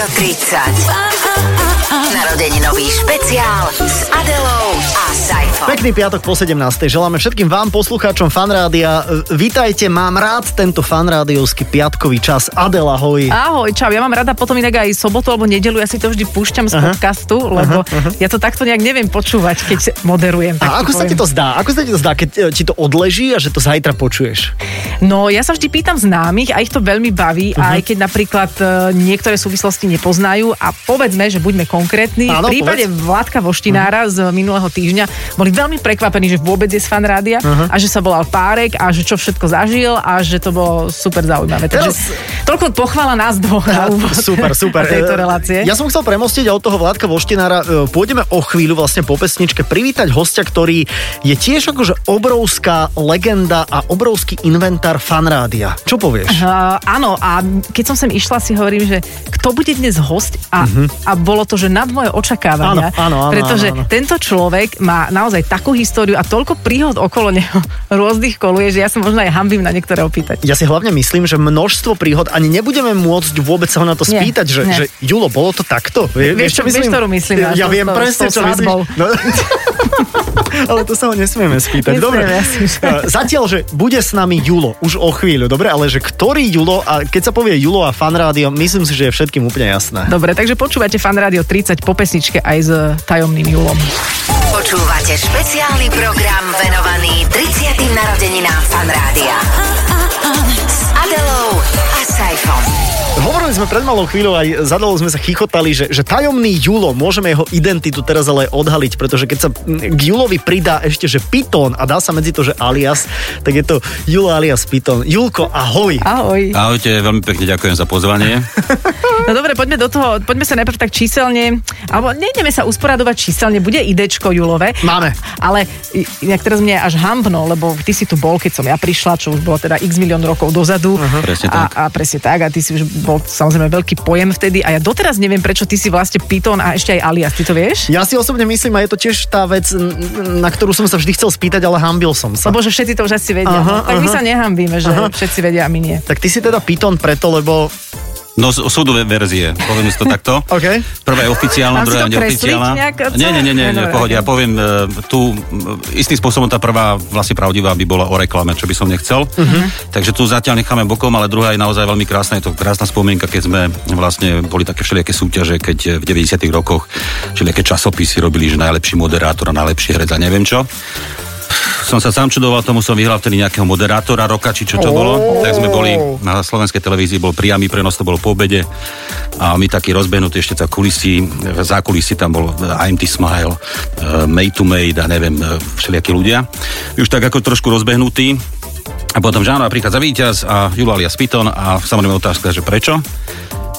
Rádio 30. Narodeninový špeciál s Adelou a Saifom. Pekný piatok po 17. Želáme všetkým vám, poslucháčom Fanrádia. Vítajte, mám rád tento fanrádiovský piatkový čas. Adela, hoj. Ahoj, čau, ja mám rada potom inak aj sobotu alebo nedelu, ja si to vždy púšťam z Aha. podcastu, lebo ja to takto nejak neviem počúvať, keď moderujem. tak A ako sa ti to zdá? Ako sa ti to zdá, keď e, ti to odleží a že to zajtra počuješ? No, ja sa vždy pýtam známych a ich to veľmi baví, Mhm. uh-huh. aj keď napríklad uh, niektoré súvislosti nepoznajú a povedzme, že buďme konkrétni. Áno, v prípade povedz. Vládka Voštinára Mhm. z minulého týždňa boli veľmi prekvapení, že vôbec je fan rádia Mhm. a že sa volal Párek a že čo všetko zažil a že to bolo super zaujímavé. Takže Teraz- toľko pochvala nás dvoch na úvod Super, super. tejto relácie. Ja som chcel premostiť od toho Vládka Voštinára e, pôjdeme o chvíľu vlastne po pesničke privítať hostia, ktorý je tiež akože obrovská legenda a obrovský inventár fanrádia. Čo povieš? Uh, áno, a keď som sem išla, si hovorím, že kto bude dnes host a, a bolo to, že nad moje očakávania. Áno, áno, áno, pretože áno, áno. tento človek má naozaj takú históriu a toľko príhod okolo neho rôznych koluje, že ja sa možno aj hambím na niektoré opýtať. Ja si hlavne myslím, že množstvo príhod, ani nebudeme môcť vôbec sa ho na to Nie, spýtať, že, nie. že Julo, bolo to takto? Vie, Vieš, čo- vieš, ktorú myslím, Ja, máš, ja to- viem presne, čo myslíš. No. ale to sa ho nesmieme spýtať. Nesmieme, dobre. Zatiaľ, že bude s nami Julo, už o chvíľu, dobre, ale že ktorý Julo, a keď sa povie Julo a fan rádio, myslím si, že je všetkým úplne jasné. Dobre, takže počúvate Fan Rádio 30 po pesničke aj s tajomným Julom. Počúvate špeciálny program venovaný 30. narodeninám Fan Rádia. S Adelou a Saifom. Hovorili sme pred malou chvíľou, aj zadalo sme sa chichotali, že, že tajomný Julo, môžeme jeho identitu teraz ale odhaliť, pretože keď sa k Julovi pridá ešte, že Python a dá sa medzi to, že alias, tak je to Julo alias Python. Julko, ahoj. Ahoj. Ahojte, veľmi pekne ďakujem za pozvanie. No dobre, poďme do toho, poďme sa najprv tak číselne, alebo nejdeme sa usporadovať číselne, bude idečko Julové. Máme. Ale inak teraz mne až hambno, lebo ty si tu bol, keď som ja prišla, čo už bolo teda x milión rokov dozadu. Uh-huh. Presne a, tak. a presne tak, a ty si už bol samozrejme veľký pojem vtedy a ja doteraz neviem, prečo ty si vlastne Python a ešte aj alias, ty to vieš? Ja si osobne myslím, a je to tiež tá vec, na ktorú som sa vždy chcel spýtať, ale hambil som sa. Lebo že všetci to už asi vedia. Aha, no, tak my aha. sa nehambíme, že všetci vedia a my nie. Tak ty si teda Python preto, lebo... No sú dve verzie, poviem si to takto. OK. Prvá je oficiálna, Mám druhá je neoficiálna. nejak? Nie, nie, nie, nie, Nie, pohode. Ja poviem e, tu istým spôsobom tá prvá vlastne pravdivá by bola o reklame, čo by som nechcel. Mhm. Takže tu zatiaľ necháme bokom, ale druhá je naozaj veľmi krásna. Je to krásna spomienka, keď sme vlastne boli také všelijaké súťaže, keď v 90. rokoch všelijaké časopisy robili, že najlepší moderátor a najlepší herec a neviem čo. Som sa sám čudoval, tomu som vyhral vtedy nejakého moderátora roka, či čo to bolo. Tak sme boli na slovenskej televízii, bol priamy prenos, to bolo po obede. A my takí rozbehnutí ešte za kulisy, za kulisy tam bol IMT Smile, eh, Made to Made a neviem, eh, všelijakí ľudia. Už tak ako trošku rozbehnutí. A potom, že áno, a prichádza víťaz a Julia Spiton a samozrejme otázka, že prečo?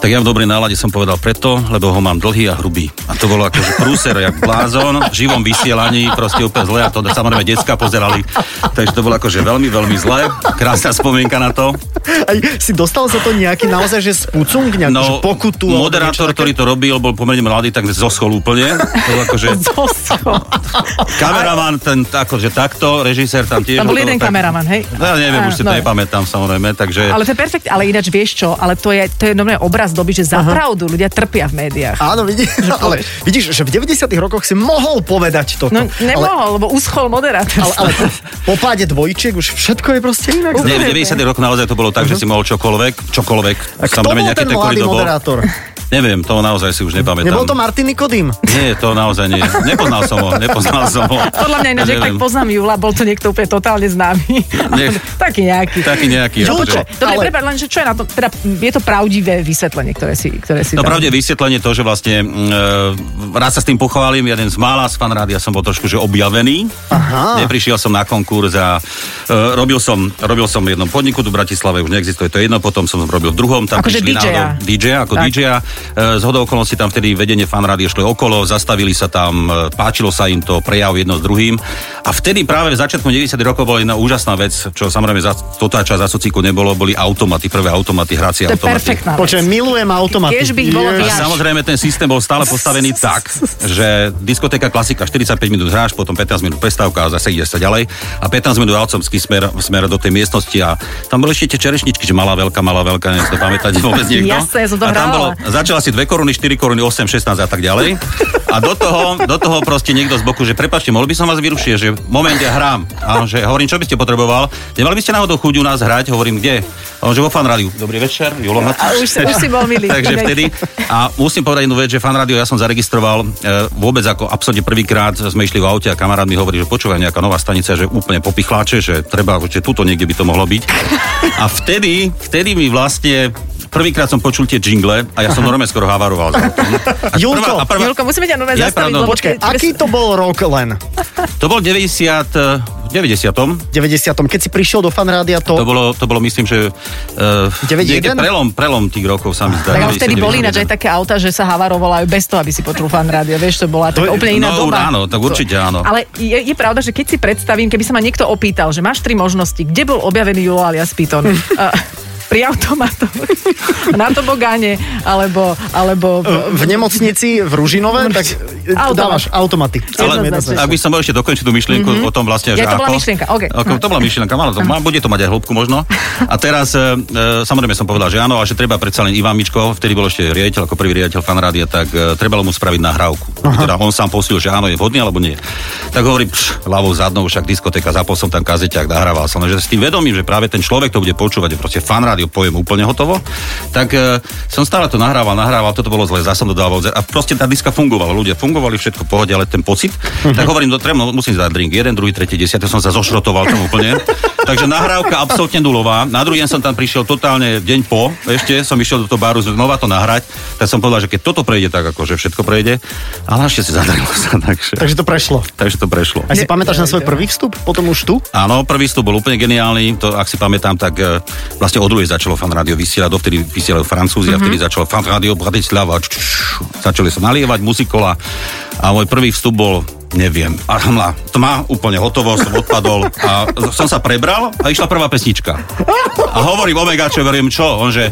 Tak ja v dobrej nálade som povedal preto, lebo ho mám dlhý a hrubý. A to bolo akože prúser, jak blázon, v živom vysielaní, proste úplne zle a to samozrejme decka pozerali. Takže to bolo akože veľmi, veľmi zle. Krásna spomienka na to. Aj si dostal za to nejaký naozaj, že spucung, nejakú že No, pokutu? alebo moderátor, ktorý to robil, bol pomerne mladý, tak zoschol úplne. To bolo akože Zosko. kameraman, ten akože takto, režisér tam tiež. Tam bol jeden tak- kameraman, hej? No, ja neviem, už si to No. nepamätám samozrejme, takže... Ale to je perfekt, ale ináč vieš čo, ale to je, to je obraz doby, že za pravdu ľudia trpia v médiách. Áno, vidíš, ale vidíš, že v 90 rokoch si mohol povedať toto. No ale, nemohol, lebo uschol moderátor. ale, ale po, páde dvojčiek už všetko je proste inak. Nie, v 90. rokoch naozaj to bolo tak, že si mohol čokoľvek, čokoľvek. A kto bol ten mladý moderátor? Neviem, to naozaj si už nepamätám. Nebol to Martin Nikodým? Nie, to naozaj nie. Nepoznal som ho, nepoznal som ho. Podľa mňa ináč, tak poznám Jula, bol to niekto úplne totálne známy. Nie. Taký nejaký. Taký nejaký. Julko, akože- Dobre, Ale- ale... len, že čo je na tom, teda je to pravdivé vysvetlenie, ktoré si, ktoré si No pravde vysvetlenie to, že vlastne e, rád sa s tým pochválim, jeden z mála z fanrádia som bol trošku že objavený. Aha. Neprišiel som na konkurs a e, robil, som, robil som v jednom podniku tu v Bratislave, už neexistuje to jedno, potom som robil v druhom, tam prišli DJ-a. náhodou DJ ako Tak. DJ-a. E, z hodou okolností tam vtedy vedenie fanrádia šlo okolo, zastavili sa tam, e, páčilo sa im to, prejav jedno s druhým A vtedy práve v začiatku 90 rokov bola jedna úžasná vec, čo samozrejme za totáča za sociku nebolo, boli automaty, prvé automaty, hracie To automaty. perfektná. Počujem, milujem automaty. Tiež by ich bolo viac. samozrejme ten systém bol stále postavený tak, že diskotéka klasika 45 minút hráš, potom 15 minút prestávka a zase ide sa ďalej. A 15 minút automský smer, smer do tej miestnosti a tam boli ešte tie čerešničky, že malá, veľká, malá, veľká, neviem si to pamätať vôbec niekto. Jasné, ja som to a tam bolo, začala si 2 koruny, 4 koruny, 8, 16 a tak ďalej. A do toho, do toho proste niekto z boku, že prepačte, mohol by som vás vyrušiť, že moment ja hrám. A on, že hovorím, čo by ste potreboval? Nemali by ste náhodou chuť u nás hrať? Hovorím, kde? A on, že vo fan rádiu. Dobrý večer, Julo A už, už si bol milý. Takže vtedy. A musím povedať jednu vec, že fan rádio ja som zaregistroval e, vôbec ako absolútne prvýkrát sme išli v aute a kamarát mi hovorí, že počúvaj nejaká nová stanica, že úplne popichláče, že treba, že tuto niekde by to mohlo byť. A vtedy, vtedy mi vlastne Prvýkrát som počul tie jingle a ja som normálne skoro havaroval. A Julko, prvá, a prvá, Julko, musíme ťa nové Ja, zastaviť, lebo Počkaj, ty- aký to bol rok len? to bol 90, eh, v 90. 90. Keď si prišiel do fanrádia, to... To bolo, to bolo myslím, že uh, 91? prelom, prelom tých rokov sa mi zdá. Tak vtedy 90, boli ináč 91. aj také auta, že sa havarovalo aj bez toho, aby si počul fan rádio. Vieš, to bola taká je- úplne iná no, doba. áno, tak určite áno. Ale je, je pravda, že keď si predstavím, keby sa ma niekto opýtal, že máš tri možnosti, kde bol objavený Julo alias Piton? Pri automatoch, na tobogáne, alebo, alebo v, v nemocnici v Ružinove, tak e, Automat. dávaš automaty. Ale by som mohol ešte dokončiť tú myšlienku mm-hmm. o tom vlastne, Ja, že to bola ako... myšlienka, ok. Ako, to bola myšlienka, malo to, má, bude to mať aj hĺbku možno. A teraz, e, e, samozrejme som povedal, že áno, a že treba predsa len Ivan Mičko, vtedy bol ešte riaditeľ, ako prvý riaditeľ fanrádia, tak e, treba mu spraviť nahrávku. Teda on sám posil, že áno, je vhodný alebo nie. Tak hovorí, pš, ľavou zadnou, však diskotéka, zapol som tam kazeťák, nahrával som. Že s tým vedomím, že práve ten človek to bude počúvať, že proste fanrádio pojem úplne hotovo, tak e, som stále to nahrával, nahrával, toto bolo zle, zase som dodával a proste tá diska fungovala, ľudia fungovali, všetko v pohode, ale ten pocit, tak hovorím, do, treba, musím zdať drink, jeden, druhý, tretí, desiatý, som sa zošrotoval tam úplne. Takže nahrávka absolútne nulová. Na druhý deň som tam prišiel totálne deň po, ešte som išiel do toho baru znova to nahrať, tak som povedal, že keď toto prejde tak, ako že všetko prejde, ale ešte si zadarilo sa, takže, Takže to prešlo. takže to prešlo. A si pamätáš na svoj prvý vstup? Potom už tu? Áno, prvý vstup bol úplne geniálny, to ak si pamätám, tak e, vlastne od druhej začalo fan rádio vysielať, dovtedy vysielajú Francúzi mm-hmm. a vtedy začalo fan rádio Bratislava, začali sa nalievať muzikola a môj prvý vstup bol neviem, a hmla, tma, úplne hotovo, som odpadol a som sa prebral a išla prvá pesnička. A hovorím Omega, čo verím, čo? On že, e,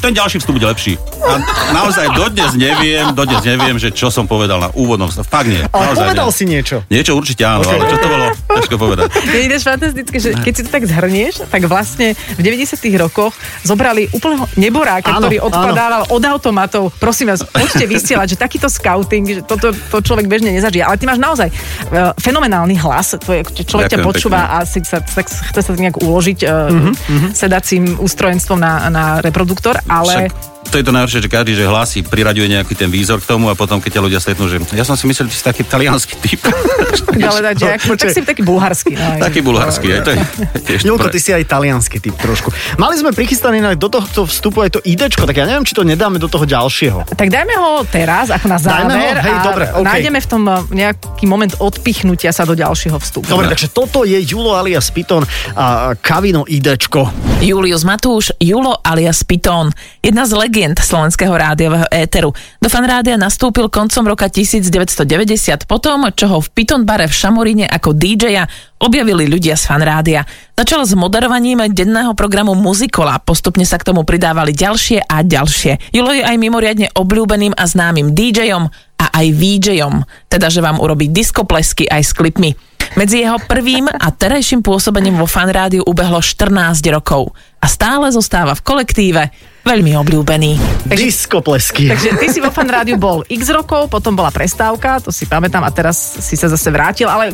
ten ďalší vstup bude lepší. A naozaj dodnes neviem, dodnes neviem, že čo som povedal na úvodnom vstupe. Fakt nie. Ale naozaj povedal nie. si niečo. Niečo určite áno, Okay. ale čo to bolo? Ťažko povedať. Je ináč fantastické, že keď si to tak zhrnieš, tak vlastne v 90 rokoch zobrali úplného neboráka, Áno, ktorý odpadával od automatov. Prosím vás, poďte vysielať, že takýto scouting, že toto to človek bežne nezažije. Ale ty máš naozaj uh, fenomenálny hlas, že človek ťa počúva pekne. a si sa, tak, chce sa nejak uložiť uh, sedacím ústrojenstvom na, na reproduktor, ale... Však to je to najhoršie, že každý, že hlási, priraďuje nejaký ten výzor k tomu a potom, keď ťa ľudia stretnú, že ja som si myslel, že si taký talianský typ. ale tak, ako, tak si taký bulharský. No, taký bulharský, aj to je tiež Julko, pre- ty si aj talianský typ trošku. Mali sme prichystané inak do tohto vstupu aj to idečko, tak ja neviem, či to nedáme do toho ďalšieho. Tak dajme ho teraz, ako na Dajme ho? záver Hej, a dobre, nájdeme v tom uh, nejaký moment odpichnutia sa do ďalšieho vstupu. Dobre, takže toto je Julo alias Piton a Kavino idečko. Julius Matúš, Julo alias Pitón, jedna z legend slovenského rádiového éteru. Do fanrádia nastúpil koncom roka 1990 potom, čo ho v Piton bare v Šamoríne ako DJ-a objavili ľudia z fanrádia. Začal s moderovaním denného programu Muzikola, postupne sa k tomu pridávali ďalšie a ďalšie. Julo je aj mimoriadne obľúbeným a známym DJ-om a aj VJ-om, teda že vám urobí diskoplesky aj s klipmi. Medzi jeho prvým a terajším pôsobením vo fanrádiu ubehlo 14 rokov a stále zostáva v kolektíve veľmi obľúbený. Diskoplesky. Takže ty si vo fan rádiu bol x rokov, potom bola prestávka, to si pamätám a teraz si sa zase vrátil, ale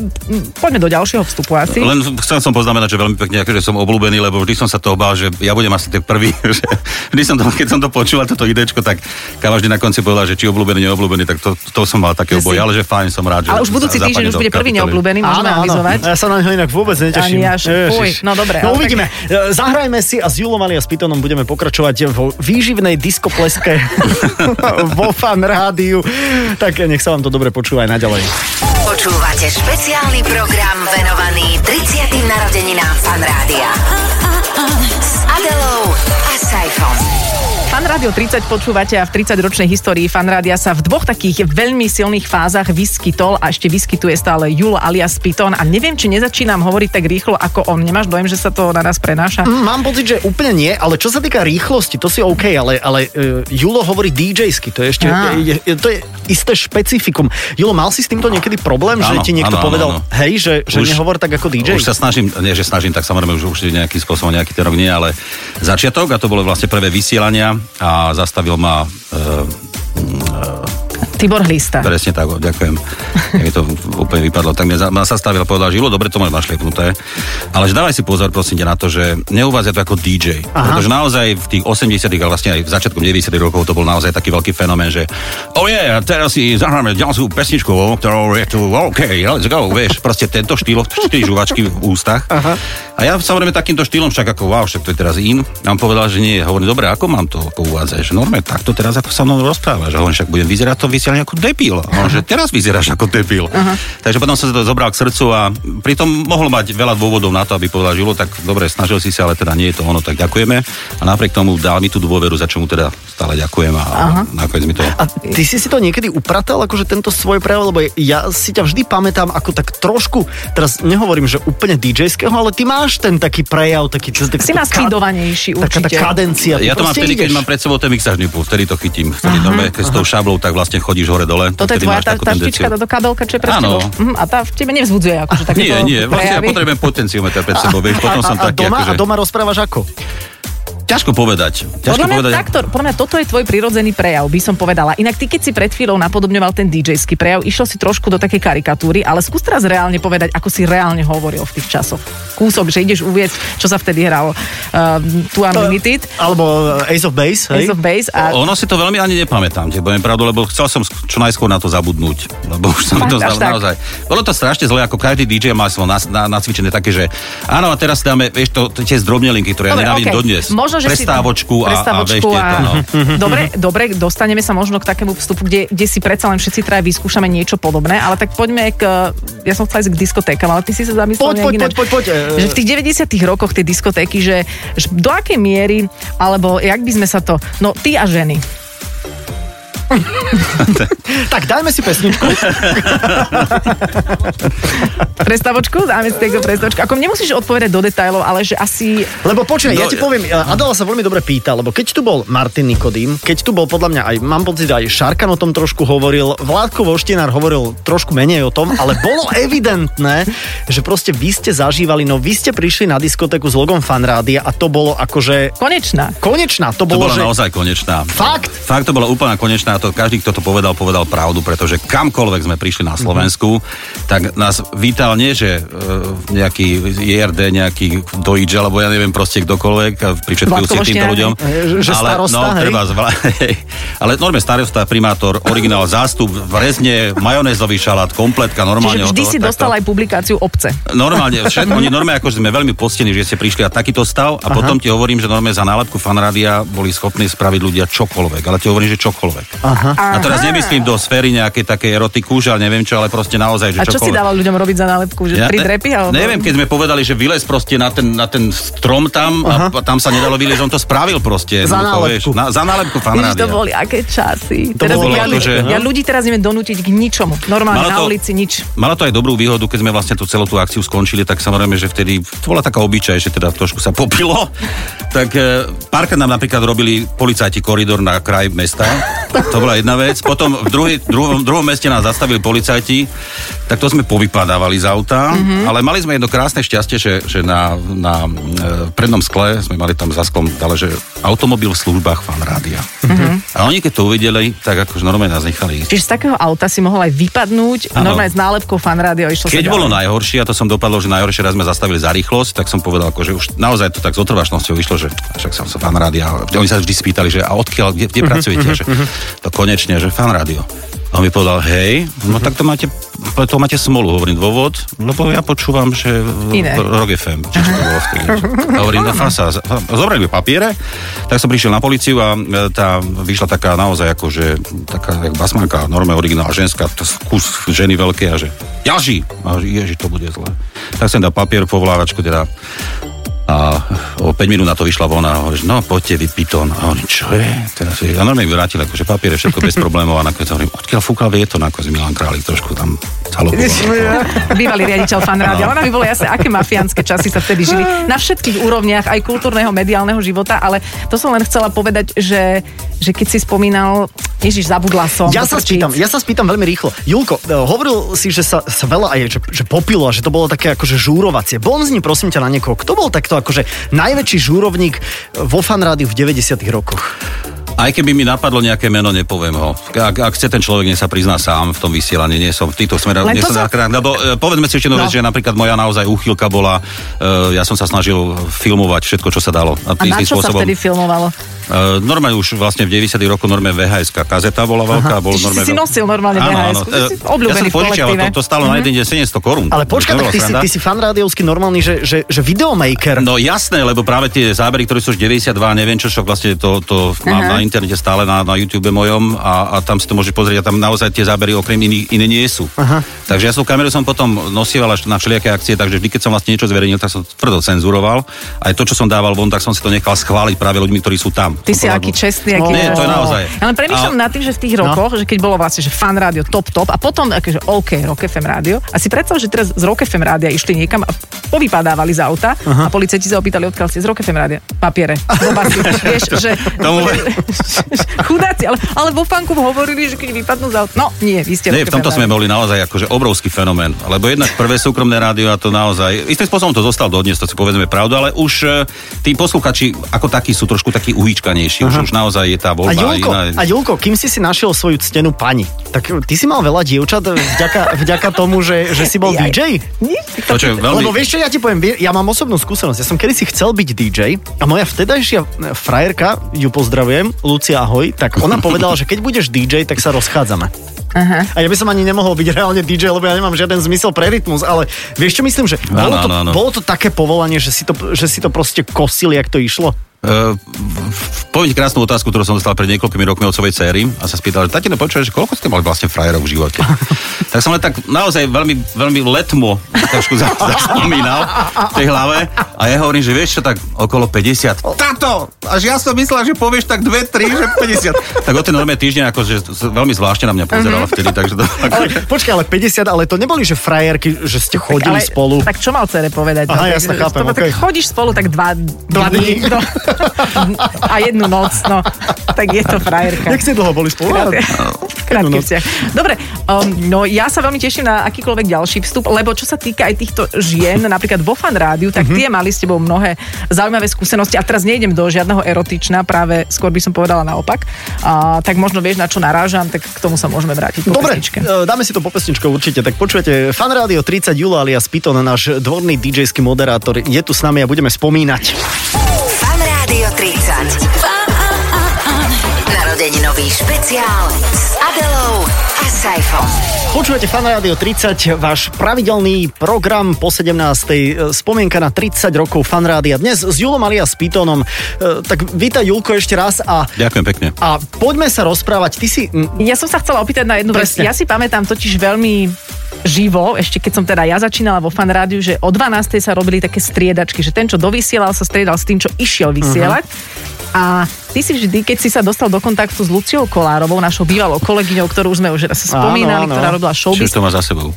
poďme do ďalšieho vstupu asi. Len chcel som poznamenať, že veľmi pekne, akože som obľúbený, lebo vždy som sa toho bál, že ja budem asi ten prvý. Že vždy som to, keď som to počúval, toto idečko, tak kam vždy na konci povedal, že či obľúbený, neobľúbený, tak to, to som mal také Že oboje, ale že fajn som rád, že Ale už budúci týždeň už bude prvý neobľúbený, môžeme avizovať. Ja sa na neho inak vôbec neteším. Ani až, fuj, no dobre, No uvidíme. E, Zahrajme si a s Julom alias Pitonom budeme pokračovať vo výživnej diskopleske vo fan rádiu. Tak nech sa vám to dobre počúva aj naďalej. Počúvate špeciálny program venovaný 30. narodeninám Fan Rádia. S Adelou a Saifom. Fan Rádio 30 počúvate a v 30-ročnej histórii Fan Rádia sa v dvoch takých veľmi silných fázach vyskytol a ešte vyskytuje stále Julo alias Piton a neviem, či nezačínam hovoriť tak rýchlo ako on. Nemáš dojem, že sa to na nás prenáša? Mm, Mám pocit, že úplne nie, ale čo sa týka rýchlosti, to si OK, ale, ale uh, Julo hovorí DJ-sky, to je ešte, Á. je, je, to je isté špecifikum. Julo, mal si s týmto niekedy problém, Áno, že ti niekto áno, povedal, áno. hej, že, že Už- nehovor tak ako DJ? Už sa snažím, nie že snažím, tak samozrejme už určite nejakým spôsobom nejaký ten rok nie, ale začiatok a to bolo vlastne prvé vysielania a zastavil ma e, Tibor Hlista. Presne tak, ďakujem. Ja mi to úplne vypadlo. Tak mňa ma sa stavil a povedal, že Julo, dobre, to máš našliepnuté. Ale že dávaj si pozor, prosím ťa, na to, že neuvádza to ako DJ. Aha. Pretože naozaj v tých 80 ale vlastne aj v začiatkom 90 rokov to bol naozaj taký veľký fenomén, že oh yeah, teraz si zahráme ďalšiu pesničku, ktorou je tu OK, let's go, vieš, proste tento štýl, štyri žuvačky v ústach. Aha. A ja samozrejme takýmto štýlom však ako wow, však to je teraz in. A on povedal, že nie, hovorím, dobre, ako mám to ako uvádzať? Že normálne takto teraz ako sa mnou rozprávaš. A on však budem vyzerať to vysielanie ako debil. A že teraz vyzeráš ako debil. Takže potom som sa to zobral k srdcu a pritom mohol mať veľa dôvodov na to, aby povedal Žilo, tak dobre, snažil si sa, ale teda nie je to ono, tak ďakujeme. A napriek tomu dal mi tú dôveru, za čo mu teda stále ďakujem a Aha. nakoniec mi to... A ty si si to niekedy upratal, akože tento svoj prejav, lebo ja si ťa vždy pamätám ako tak trošku, teraz nehovorím, že úplne DJ-ského, ale ty máš ten taký prejav, taký... taký Si má speedovanejší Taká tá určite. kadencia. Ja to mám vtedy, keď mám pred sebou ten mixážny pult, vtedy to chytím. Vtedy normálne, keď s tou šablou, tak vlastne chodíš hore-dole. Toto je tvoja tá, tá štička, táto kabelka, čo je pred Áno. tebou. Mhm, a tá v tebe nevzbudzuje akože takéto Nie, nie, vlastne ja potrebujem potenciometer pred sebou, vieš, potom a, som a, taký, doma, akože... a doma rozprávaš ako? Ťažko povedať. Ťažko Podľa mňa, povedať. takto, podľa mňa toto je tvoj prirodzený prejav, by som povedala. Inak ty, keď si pred chvíľou napodobňoval ten DJ-ský prejav, išiel si trošku do takej karikatúry, ale skús teraz reálne povedať, ako si reálne hovoril v tých časoch. Kúsok, že ideš uvieť, čo sa vtedy hralo. Uh, tu Unlimited, Alebo Ace of Base, hej? Ace of Base a Ono si to veľmi ani nepamätám, ti poviem pravdu, lebo chcel som čo najskôr na to zabudnúť. Lebo už som Fakt, to znal naozaj. Bolo to strašne zle, ako každý DJ má svoj na, nacvičené také, že áno, a teraz dáme, vieš, to, to tie zdrobnelinky, ktoré ja Dobre, nenávidím okej. dodnes. Možno, že si- prestávočku, a, a, prestávočku tieto, no. dobre, dobre, dostaneme sa možno k takému vstupu, kde, kde si predsa len všetci traja vyskúšame niečo podobné, ale tak poďme k... Ja som chcela ísť k diskotékam, ale ty si sa zamyslel Poď, poď, poď, poď, poď, e. Že v tých 90 rokoch tie diskotéky, že, že do akej miery, alebo jak by sme sa to... No, ty a ženy. Tak dajme si pesničku. Prestavočku? Dáme si takú prestavočku. Ako nemusíš odpovedať do detajlov, ale že asi... Lebo počkaj, ja No, ti poviem, Adela sa veľmi dobre pýta, lebo keď tu bol Martin Nikodým, keď tu bol podľa mňa aj, mám pocit, aj Šarkan o tom trošku hovoril, Vládko Voštinár hovoril trošku menej o tom, ale bolo evidentné, že proste vy ste zažívali, no vy ste prišli na diskotéku s logom Fanrádia a to bolo akože Konečná. konečná, to To bolo, že... naozaj konečná. Fakt? Fakt to bola úplná konečná. To každý, kto to povedal, povedal pravdu, pretože kamkoľvek sme prišli na Slovensku, tak nás vítal nie, že uh, nejaký JRD, nejaký Dojič, alebo ja neviem proste kdokoľvek, a pri všetkých úcte týmto ľuďom. hej? Že ale, starosta, no, hej? treba zvla-. Ale normálne starosta, primátor, originál, zástup, vrezne, majonézový šalát, kompletka, normálne. Čiže vždy hotovo, si takto. dostal aj publikáciu obce. Normálne, všetko, oni normálne ako sme veľmi poctení, že ste prišli a takýto stav a potom ti hovorím, že normálne za nálepku fanrádia boli schopní spraviť ľudia čokoľvek, ale ti hovorím, že čokoľvek. Aha. A teraz nemyslím do sféry nejakej takej erotiku, že ale neviem čo, ale proste naozaj, že A čo si čokoľvek. dával ľuďom robiť za nálepku? Že tri drepy? Alebo... Neviem, keď sme povedali, že vylez proste na ten, na ten strom tam a p- tam sa nedalo vylezť, on to spravil proste. Za nálepku. Vieš, na, za nálepku fanrádia. to boli aké časy. To teraz bolo ja, to, ľudí, že- ja ľudí teraz neviem donútiť k ničomu. Normálne Malo na to- ulici nič. Malo to aj dobrú výhodu, keď sme vlastne tú celú tú akciu skončili, tak samozrejme, že vtedy to bola taká obyčaj, že teda trošku sa popilo. Tak e, párkrát nám napríklad robili policajti koridor na kraj mesta. To bola jedna vec. Potom v druhý, druhom, druhom meste nás zastavili policajti, tak to sme povypadávali z auta, mm-hmm. ale mali sme jedno krásne šťastie, že, že na, na e, prednom skle sme mali tam za sklom dale, že automobil v službách fan rádia. Mm-hmm. A oni keď to uvideli, tak akože normálne nás nechali ísť. Čiže z takého auta si mohol aj vypadnúť, Áno. normálne s nálepkou fan rádio išlo Keď bolo najhoršie, a to som dopadlo, že najhoršie raz sme zastavili za rýchlosť, tak som povedal, že už naozaj to tak s otrvačnosťou vyšlo, že však som sa fan rádia. Oni sa vždy spýtali, že a odkiaľ, kde, kde pracujete? A že, to konečne, že fan rádio. A on mi povedal, hej, no tak to máte, to máte smolu, hovorím dôvod, lebo ja počúvam, že Iné. Rock FM, či čo to bolo vtedy. Hovorím, no fasa, zobrali mi papiere, tak som prišiel na policiu a e, tá vyšla taká naozaj ako, že taká jak basmanka, normálne originálna ženská, to kus ženy veľké a že jaži, a že ježi, to bude zle. Tak som dal papier, povolávačku teda A o 5 minút na to vyšla von a hovorí, no poďte vy pitón. A oni, čo je? Teraz, je- a normálne vrátil akože papiere, všetko bez problémov a nakoniec hovorím, odkiaľ fúkal vietor, nakoniec Milan Králik trošku tam zaloboval. Bývalý riaditeľ fan rádia. Ona by bolo jasné, aké mafiánske časy sa vtedy žili. Na všetkých úrovniach, aj kultúrneho, mediálneho života, ale to som len chcela povedať, že, že keď si spomínal, Ježiš, zabudla som. Ja sa spýtam, ja sa spýtam veľmi rýchlo. Julko, e, hovoril si, že sa, sa veľa aj že, že popilo a že to bolo také akože žúrovacie. Bomzni prosím ťa na niekoho. Kto bol takto akože najväčší žúrovník vo fanrádiu v 90 rokoch? Aj keby mi napadlo nejaké meno, nepoviem ho. Ak, ak chce ten človek, nech sa prizná sám v tom vysielaní, nie som v týchto smeroch, nie som sa- sa... lebo e, povedzme si ešte No. vec, že napríklad moja naozaj úchylka bola, e, ja som sa snažil filmovať všetko, čo sa dalo. A na čo sa vtedy filmovalo? Uh, normálne už vlastne v 90 rokoch normálne VHS kazeta bola veľká. Bol Čiže si nosil normálne Áno, VHS. áno. Obľúbený ja som požičiaval, to, to stalo na jeden deň 700 korún. Ale počkaj, tak ty si, ty si fanrádiovský normálny, že, že, že videomaker. No jasné, lebo práve tie zábery, ktoré sú už 92, neviem čo, čo vlastne to, to mám Aha. na internete stále na, na YouTube mojom a, a tam si to môžeš pozrieť a tam naozaj tie zábery okrem iných iné nie sú. Aha. Takže ja som kameru som potom nosieval až na všelijaké akcie, takže vždy, keď som vlastne niečo zverejnil, tak som tvrdo cenzuroval. Aj to, čo som dával von, tak som si to nechal schváliť práve ľuďmi, ktorí sú tam. Ty si To bola- aký čestný, aký... Nie, to je naozaj. Ja len premýšľam A- nad tým, že v tých rokoch, že keď bolo vlastne, že fan rádio top top a potom akože OK, Rock FM rádio a si predstav, že teraz z Rock FM rádia išli niekam a povypadávali z auta a policajti sa opýtali, odkiaľ ste z Rock FM rádia. Papiere. Vieš, že... Tomu- Chudáci, ale, ale vo fanku hovorili, že keď vypadnú z auta. No, nie, vy ste Nie, v tomto sme boli naozaj akože obrovský fenomén, lebo jednak prvé súkromné rádio a to naozaj, istým spôsobom to zostal dodnes, to si povedzme pravdu, ale už e, tí posluchači ako takí sú trošku takí uhýčkanejší, už, už naozaj je tá A voľba Julko, iná. a Julko, kým si si našiel svoju ctenú pani, tak ty si mal veľa dievčat vďaka, vďaka tomu, že, že si bol Jaj. DJ? Nie, To, čo je veľmi... Lebo vieš čo, ja ti poviem, vie- ja mám osobnú skúsenosť. Ja som kedysi chcel byť DJ a moja vtedajšia frajerka, ju pozdravujem, Lucia Ahoj, tak ona povedala, že keď budeš DJ, tak sa rozchádzame. Aha. A ja by som ani nemohol byť reálne DJ, lebo ja nemám žiaden zmysel pre rytmus, ale vieš čo myslím, že bolo, Áno, to, áno, áno. bolo to také povolanie, že si to, že si to proste kosili, jak to išlo? Uh, poviem krásnu otázku, ktorú som dostal pred niekoľkými rokmi od svojej céry a sa spýtal, že tatino, počuješ, že koľko ste mali vlastne frajerov v živote? tak som len tak naozaj veľmi, veľmi letmo trošku za- zaspomínal v tej hlave a ja hovorím, že vieš čo, tak okolo 50. Tato! Až ja som myslel, že povieš tak 2, 3, že 50. tak o ten normálne týždeň akože veľmi zvláštne na mňa pozerala vtedy, takže to... Ale počkaj, ale 50, ale to neboli, že frajerky, že ste chodili ale, spolu. Tak čo mal cere povedať? Aha, no, jasne, tak, chápem, to- tak chodíš spolu tak dva, Dva dní. No, a jednu noc, no. Tak je to frajerka. Jak ste dlho boli spolu? Krátky noc. vzťah. Dobre, um, no ja sa veľmi teším na akýkoľvek ďalší vstup, lebo čo sa týka aj týchto žien, napríklad vo fan rádiu, tak tie mali s tebou mnohé zaujímavé skúsenosti. A teraz nejdem do žiadneho erotična, práve skôr by som povedala naopak. A, tak možno vieš, na čo narážam, tak k tomu sa môžeme vrátiť po Dobre, pesničke. e, dáme si to po pesničke určite. Tak počujete, Fan Rádio 30 Jula alias Piton, náš dvorný DJ-ský moderátor, je tu s nami a budeme spomínať. Fan Rádio 30. Narodeninový špeciál s Adelou a Saifom. Počujete Fan Rádio 30, váš pravidelný program po 17. e, Spomienka na 30 rokov Fan Rádia. Dnes s Julom alias Pitonom. E, Tak vítaj Julko ešte raz a, Ďakujem pekne. a poďme sa rozprávať. Ty si... Ja som sa chcela opýtať na jednu vec. Ja si pamätám totiž veľmi živo, ešte keď som teda ja začínala vo fan rádiu, že o 12. sa robili také striedačky, že ten, čo dovysielal, sa striedal s tým, čo išiel vysielať. A ty si vždy, keď si sa dostal do kontaktu s Luciou Kolárovou, našou bývalou kolegyňou, ktorú už sme už raz spomínali, Áno, áno. ktorá robila showbiz. Čiže to má za sebou.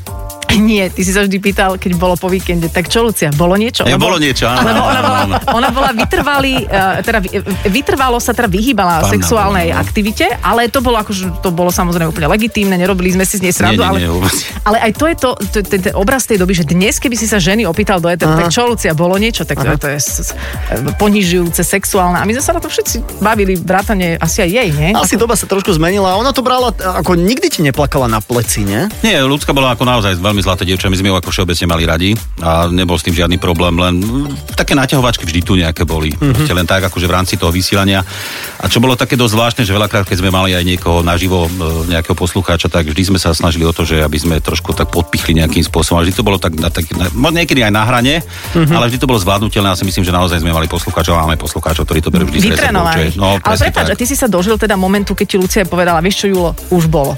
Nie, ty si sa vždy pýtal, keď bolo po víkende, tak čo Lucia, bolo niečo? Nie, Lebo- bolo niečo, áno, Lebo ona bola, ona bola vytrvalý, uh, teda vy- vytrvalo sa teda vyhýbala Panna sexuálnej bola, no. aktivite, ale to bolo akože, to bolo samozrejme úplne legitímne, nerobili sme si z nej srandu, nie, ale, nie, ale aj to je to, to, to, ten obraz tej doby, že dnes, keby si sa ženy opýtal do eteru, tak čo Lucia, bolo niečo, tak to, to je ponižujúce, sexuálne a my sme sa na to všetci bavili, vrátane asi aj jej, nie? Asi doba sa trošku zmenila ona to brala, ako nikdy ti neplakala na pleci, nie? Nie, ľudská bola ako naozaj veľmi zlaté dievča, my sme ju ako všeobecne mali radi a nebol s tým žiadny problém, len mm, také naťahovačky vždy tu nejaké boli. Mm-hmm. len tak, akože v rámci toho vysielania. A čo bolo také dosť zvláštne, že veľakrát, keď sme mali aj niekoho naživo, e, nejakého poslucháča, tak vždy sme sa snažili o to, že aby sme trošku tak podpichli nejakým spôsobom. A vždy to bolo tak, tak niekedy aj na hrane, mm-hmm. ale vždy to bolo zvládnutelné. Ja si myslím, že naozaj sme mali poslucháčov a máme poslucháčov, ktorí to berú vždy že- No, ale prepáč, a ty si sa dožil teda momentu, keď ti Lucia povedala, vieš čo, Julo, už bolo.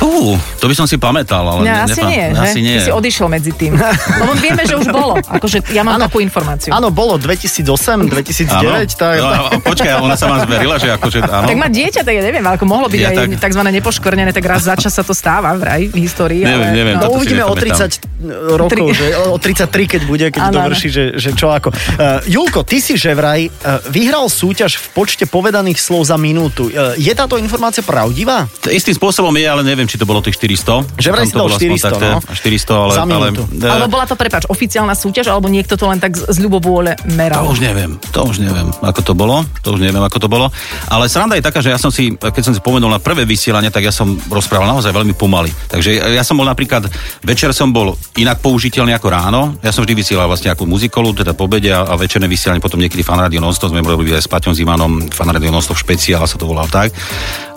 Fú, to by som si pamätal, ale No, ne, asi nepam- nie, asi nie. Ty si odišiel medzi tým. Lebo vieme, že už bolo. Akože ja mám Áno. takú informáciu. Áno, bolo 2008, 2009, tak... No, a počkaj, ona sa vám zverila, že akože áno. Tak má dieťa, tak ja neviem, ako mohlo byť Ja aj tak- tzv. nepoškvrnené, tak raz za čas sa to stáva vraj v histórii. Neviem, ale, neviem, no, uvidíme o nepamätám. 30 rokov, Tri. že, o 33, keď bude, keď Áno, dovrší, že, že čo ako. Uh, Julko, ty si že vraj uh, vyhral súťaž v počte povedaných slov za minútu. Uh, je táto informácia pravdivá? Istým spôsobom je, ale neviem, či to bolo tých 400. Že vraj Tam si to dal bolo aspoň 400, takto, no. 400, ale... Za ale, minútu. e, Alebo bola to, prepač, oficiálna súťaž, alebo niekto to len tak z, z ľubovôle To meral. už neviem, to už neviem, ako to bolo, to už neviem, ako to bolo. Ale sranda je taká, že ja som si, keď som si spomenul na prvé vysielanie, tak ja som rozprával naozaj veľmi pomaly. Takže ja som bol napríklad, večer som bol inak použiteľný ako ráno. Ja som vždy vysielal vlastne ako muzikolu, teda po obede a, a večerné vysielanie, potom niekedy fan radio non-stop, sme robili aj s Paťom Zimanom, fan radio non-stop špeciál sa to volal tak.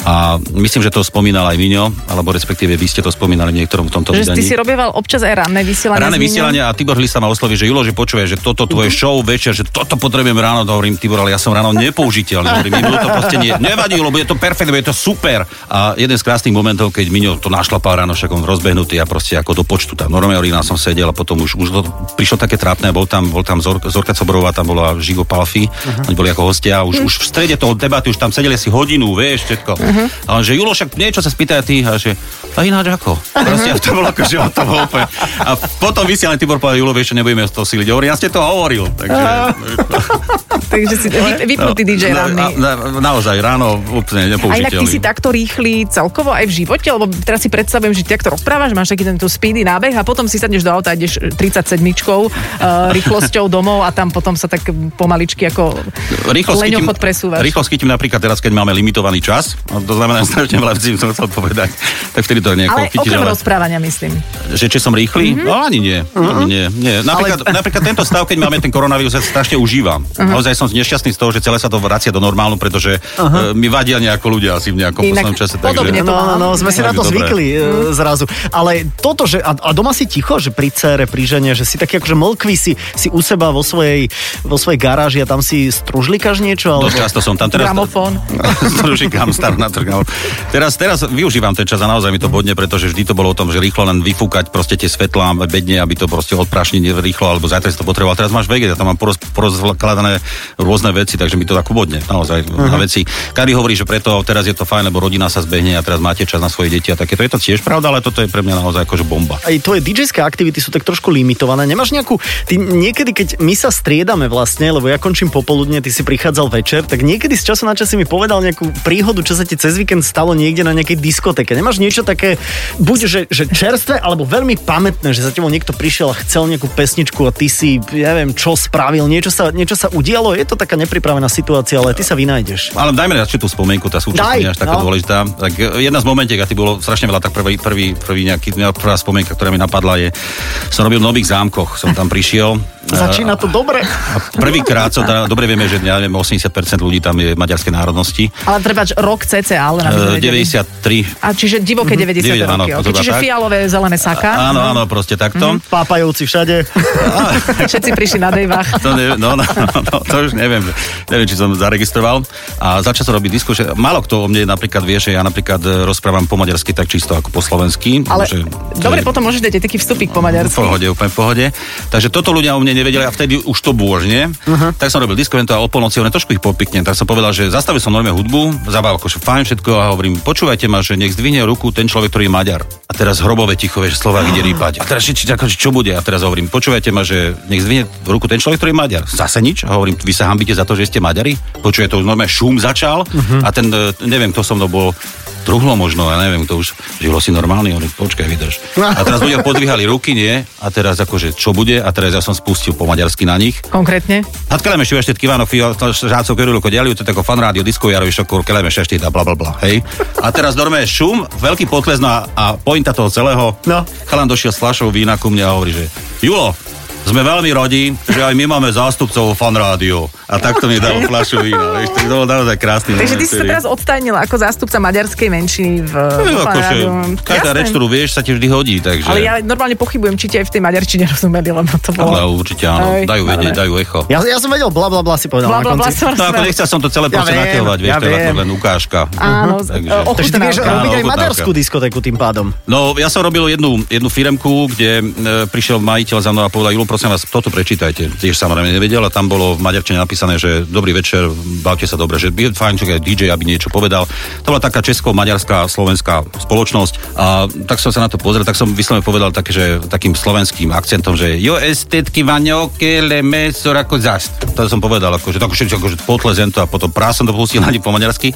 A myslím, že to spomínal aj Miňo, alebo respektíve vy ste to spomínali v niektorom v tomto Že vydaní. ty si robieval občas aj ranné vysielanie. Miňom? vysielanie a Tibor Hlista ma osloví, že Julo, že počuje, že toto tvoje Mhm. show večer, že toto potrebujem ráno, hovorím Tibor, ale ja som ráno nepoužiteľný. Hovorím, Miňo, to proste nie, nevadí, lebo je to perfektné, je to super. A jeden z krásnych momentov, keď Miňo to našla pár ráno, však on rozbehnutý a proste ako do počtu tam. Normálne som sedel a potom už, už to prišlo také trápne, bol tam, bol tam Zor, Zorka Coborová, tam bola Žigo Palfi, uh-huh. oni boli ako hostia, už, už v strede toho debaty, už tam sedeli asi hodinu, vieš, všetko. Uh-huh. A on, že Julo, však niečo sa spýtaj a ty, a že, a ináč ako? Proste to bolo ako, že to bolo úplne. A potom vysielaný Tibor povedal, Julo, vieš, nebudeme z toho siliť. Hovorím, ja ste to hovoril. Takže, Takže si vy, vypnutý DJ no, ranný. na, na, naozaj, ráno úplne A inak ty nepoužiteľný. si takto rýchly celkovo aj v živote, lebo teraz si predstavujem, že ty takto rozprávaš, máš taký tento speedy nábeh a potom si sadneš do auta a ideš 37 uh, rýchlosťou domov a tam potom sa tak pomaličky ako Rýchlo leňochod presúvaš. rýchlo skytím napríklad teraz, keď máme limitovaný čas, a to znamená strašne veľa vecí, som chcel povedať, tak vtedy to nejako Ale chytíš, okrem ale, rozprávania, myslím. že či som rýchly? Mhm. No ani nie, ani nie, nie. Napríklad, napríklad tento stav, keď máme ten koronavírus, ja strašne užívam. Mhm. Naozaj som nešťastný z toho, že celé sa to vracia do normálu, pretože uh, mi vadia nejako ľudia asi v nejakom Inak poslednom čase. podobne Takže, to No, mám. no, sme si na to dobre. zvykli e, zrazu. Ale toto, že... A, a doma si ticho, že pri cére, pri žene, že si taký akože mlkvý si, si u seba vo svojej, vo svojej garáži a tam si stružlikaš niečo? Alebo... Dosť často som tam teraz... Gramofón. Stružikám star na trh. no. Teraz, teraz využívam ten čas a naozaj mi to bodne, pretože vždy to bolo o tom, že rýchlo len vyfúkať proste tie svetlá bedne, aby to proste odprašniť rýchlo, alebo zajtra si to potreboval. Teraz máš veget, ja tam mám poroz, porozkladané rôzne veci, takže mi to takú bodne, naozaj uh-huh. na veci. Kari hovorí, že preto teraz je to fajn, lebo rodina sa zbehne a teraz máte čas na svoje deti a takéto. Je to tiež pravda, ale toto je pre mňa naozaj akože bomba. aj tvoje DJ-ské aktivity sú tak trošku limitované. Nemáš nejakú... Ty niekedy, keď my sa striedame vlastne, lebo ja končím popoludne, ty si prichádzal večer, tak niekedy z času na čas si mi povedal nejakú príhodu, čo sa ti cez víkend stalo niekde na nejakej diskoteke. Nemáš niečo také, buď že, že čerstvé, alebo veľmi pamätné, že za tebou niekto prišiel a chcel nejakú pesničku a ty si, ja neviem, čo spravil, niečo sa, niečo sa udialo, je to taká nepripravená situácia, ale ty sa vynájdeš. Ale dajme radšej tú spomienku, tá súčasť nie až taká no. dôležitá. Tak e, jedna z momentiek, a ty bolo strašne veľa, tak prvý, prvý, prvý nejaký, prvá spomienka, ktorá mi napadla je, som robil v Nových zámkoch, som tam prišiel. Začína to dobre. Prvýkrát som teda, dobre vieme, že ja neviem, 80% ľudí tam je maďarskej národnosti. Ale trebáč rok cca, ale E, vedeli. 93. A čiže divoké 90 Deväť- áno, roky. to Okay. Čiže tak. fialové, zelené saka. Áno, áno, proste takto. Pápajovci všade. Všetci prišli na dejvách. To ne, no, no, no, no, to už neviem. Neviem, či som zaregistroval. A začal som robiť disku, že málo kto o mne napríklad vie, že ja napríklad e, rozprávam po maďarsky tak čisto ako po slovensky. Ale že, dobre, že- potom môžeš dať aj taký vstupík po v maďarsky. pohode, úplne v pohode. Takže toto ľudia o mne nevedeli a vtedy už to bôžne. Uh-huh. Tak som robil disco a o polnoci, oni trošku ich popiknem. Tak som povedal, že zastavil som normálne hudbu, zabával akože fajn všetko a hovorím, počúvajte ma, že nech zdvihne ruku ten človek, ktorý je Maďar. A teraz hrobové ticho, vieš, Slovák ide rýpať. A teraz či, akože, čo bude? A teraz hovorím, počúvajte ma, že nech zdvihne ruku ten človek, ktorý je Maďar. Zase nič. A hovorím, vy sa hambíte za to, že ste Maďari? Počuje to už normálne šum začal uh-huh. a ten, e, neviem, kto so mnou bol, truhlo možno, ja neviem, to už žilo si normálny, on počkaj, vydrž. A teraz ľudia podvíhali ruky, nie? A teraz akože, čo bude? A teraz ja som spustil po maďarsky na nich. Konkrétne. Hatkeleme še ešte Kivano Fio, žácov Kerulo Kodeliu, to je tako fan rádio, disco jaro, išlo kur, keleme še ešte, bla bla bla, hej. A teraz normálne šum, veľký potles no a, a pointa toho celého. No. Chalan došiel s fľašou vína ku mne a hovorí, že Julo, sme veľmi radi, že aj my máme zástupcov fan rádiu. A takto mi dal fľašu vína. Vieš, to bol naozaj krásny Takže ty si sa teraz odstajnil ako zástupca maďarskej menšiny v No, v akože, každá reč, ktorú vieš, sa ti vždy hodí, takže... Ale ja normálne pochybujem, či ti aj v tej maďarčine rozumeli, lebo to bolo... Ale určite áno, Hej, dajú vedieť, dajú echo. Ja, ja som vedel, bla bla bla si povedal Bla, na bla, bla, konci. som No ako nechcel som to celé Ja proste viem, naťahovať, vieš, ja to je len ukážka. Áno, Takže- Takže ty vieš robiť aj maďarskú diskotéku tým pádom. No, ja som robil jednu, jednu firemku, kde e, prišiel majiteľ za mnou a povedal, prosím vás, toto prečítajte. Tiež samozrejme nevedel a tam bolo v maďarčine napísané, že dobrý večer, bavte sa dobre, že je fajn, že aj DJ, aby niečo povedal. To bola taká česko-maďarská, slovenská spoločnosť a tak som sa na to pozrel, tak som vyslovene povedal také, že takým slovenským akcentom, že jo estetky vaňoke leme sorako zast. To som povedal, akože, tak všetko, akože potlezen to a potom prás som to pustil ani po maďarsky.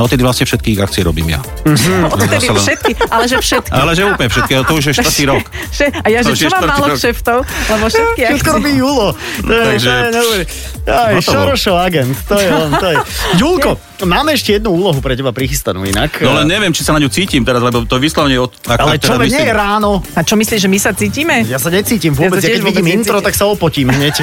No odtedy vlastne všetky akcie robím ja. Odtedy Zase len- všetky, ale že všetky. Ale že úplne všetky, to už je štvrtý rok. Že, a ja, že čo mám málo kšeftov, lebo všetky Všetko robí Julo. To je, Takže- to je dobré. Aj, Hotovo. Šorošov agent. To je on, to je. Julko, máme ešte jednu úlohu pre teba prichystanú inak. No len neviem, či sa na ňu cítim teraz, lebo to je vyslovene od... Ako Ale čo, nie je ráno. A čo myslíš, že my sa cítime? Ja sa necítim vôbec. Ja keď vidím vôbec intro, necítim. tak sa opotím hneď.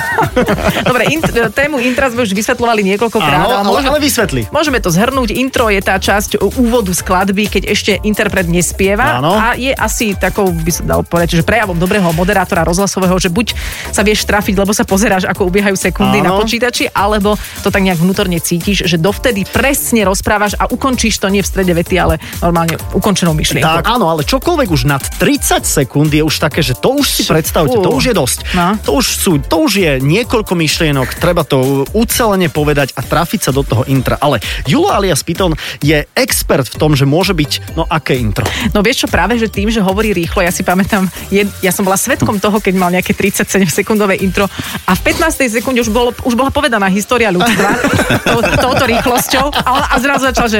Dobre, int- tému intra sme už vysvetľovali niekoľkokrát. Áno, ale, môžem- ale vysvetli. Môžeme to zhrnúť. Intro je tá časť úvodu skladby, keď ešte interpret nespieva. Áno. A je asi takou, by sa dalo povedať, že prejavom dobrého moderátora rozhlasového, že buď sa vieš trafiť, lebo sa pozeráš, ako ubiehajú sekundy Áno. na počítači, alebo to tak nejak vnútorne cítiš, že dovtedy presne rozprávaš a ukončíš to nie v strede vety, ale normálne ukončenou myšlienkou. Tak, áno, ale čokoľvek už nad 30 sekúnd je už také, že to už si predstavte, to už je dosť. No. To už sú, to už je niekoľko myšlienok, treba to ucelene povedať a trafiť sa do toho intra. Ale Julo alias Piton je expert v tom, že môže byť, no aké intro. No vieš čo, práve že tým, že hovorí rýchlo, ja si pamätám, je, ja som bola svetkom toho, keď mal nejaké 37 sekundové intro a v 15. sekunde už, bolo, už bola povedaná história ľudstva to, touto rýchlosťou a, on, a zrazu začal, že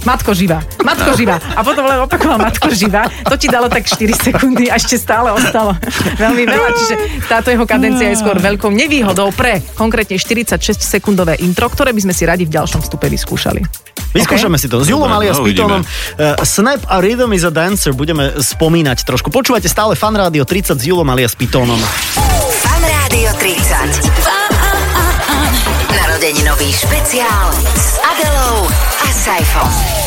Matko živá, matko živá. A potom len opakoval matko živá. To ti dalo tak 4 sekundy a ešte stále ostalo veľmi veľa. Čiže táto jeho kadencia je skôr veľkou nevýhodou pre konkrétne 46 sekundové intro, ktoré by sme si radi v ďalšom vstupe vyskúšali. Vyskúšame si to. S Julom Dobre, alias no, Pitonom. Uh, Snap a Rhythm is a Dancer budeme spomínať trošku. Počúvate stále Fan Rádio 30 s Julom alias Pitonom. Fan Rádio 30. Narodeninový špeciál s Adelou.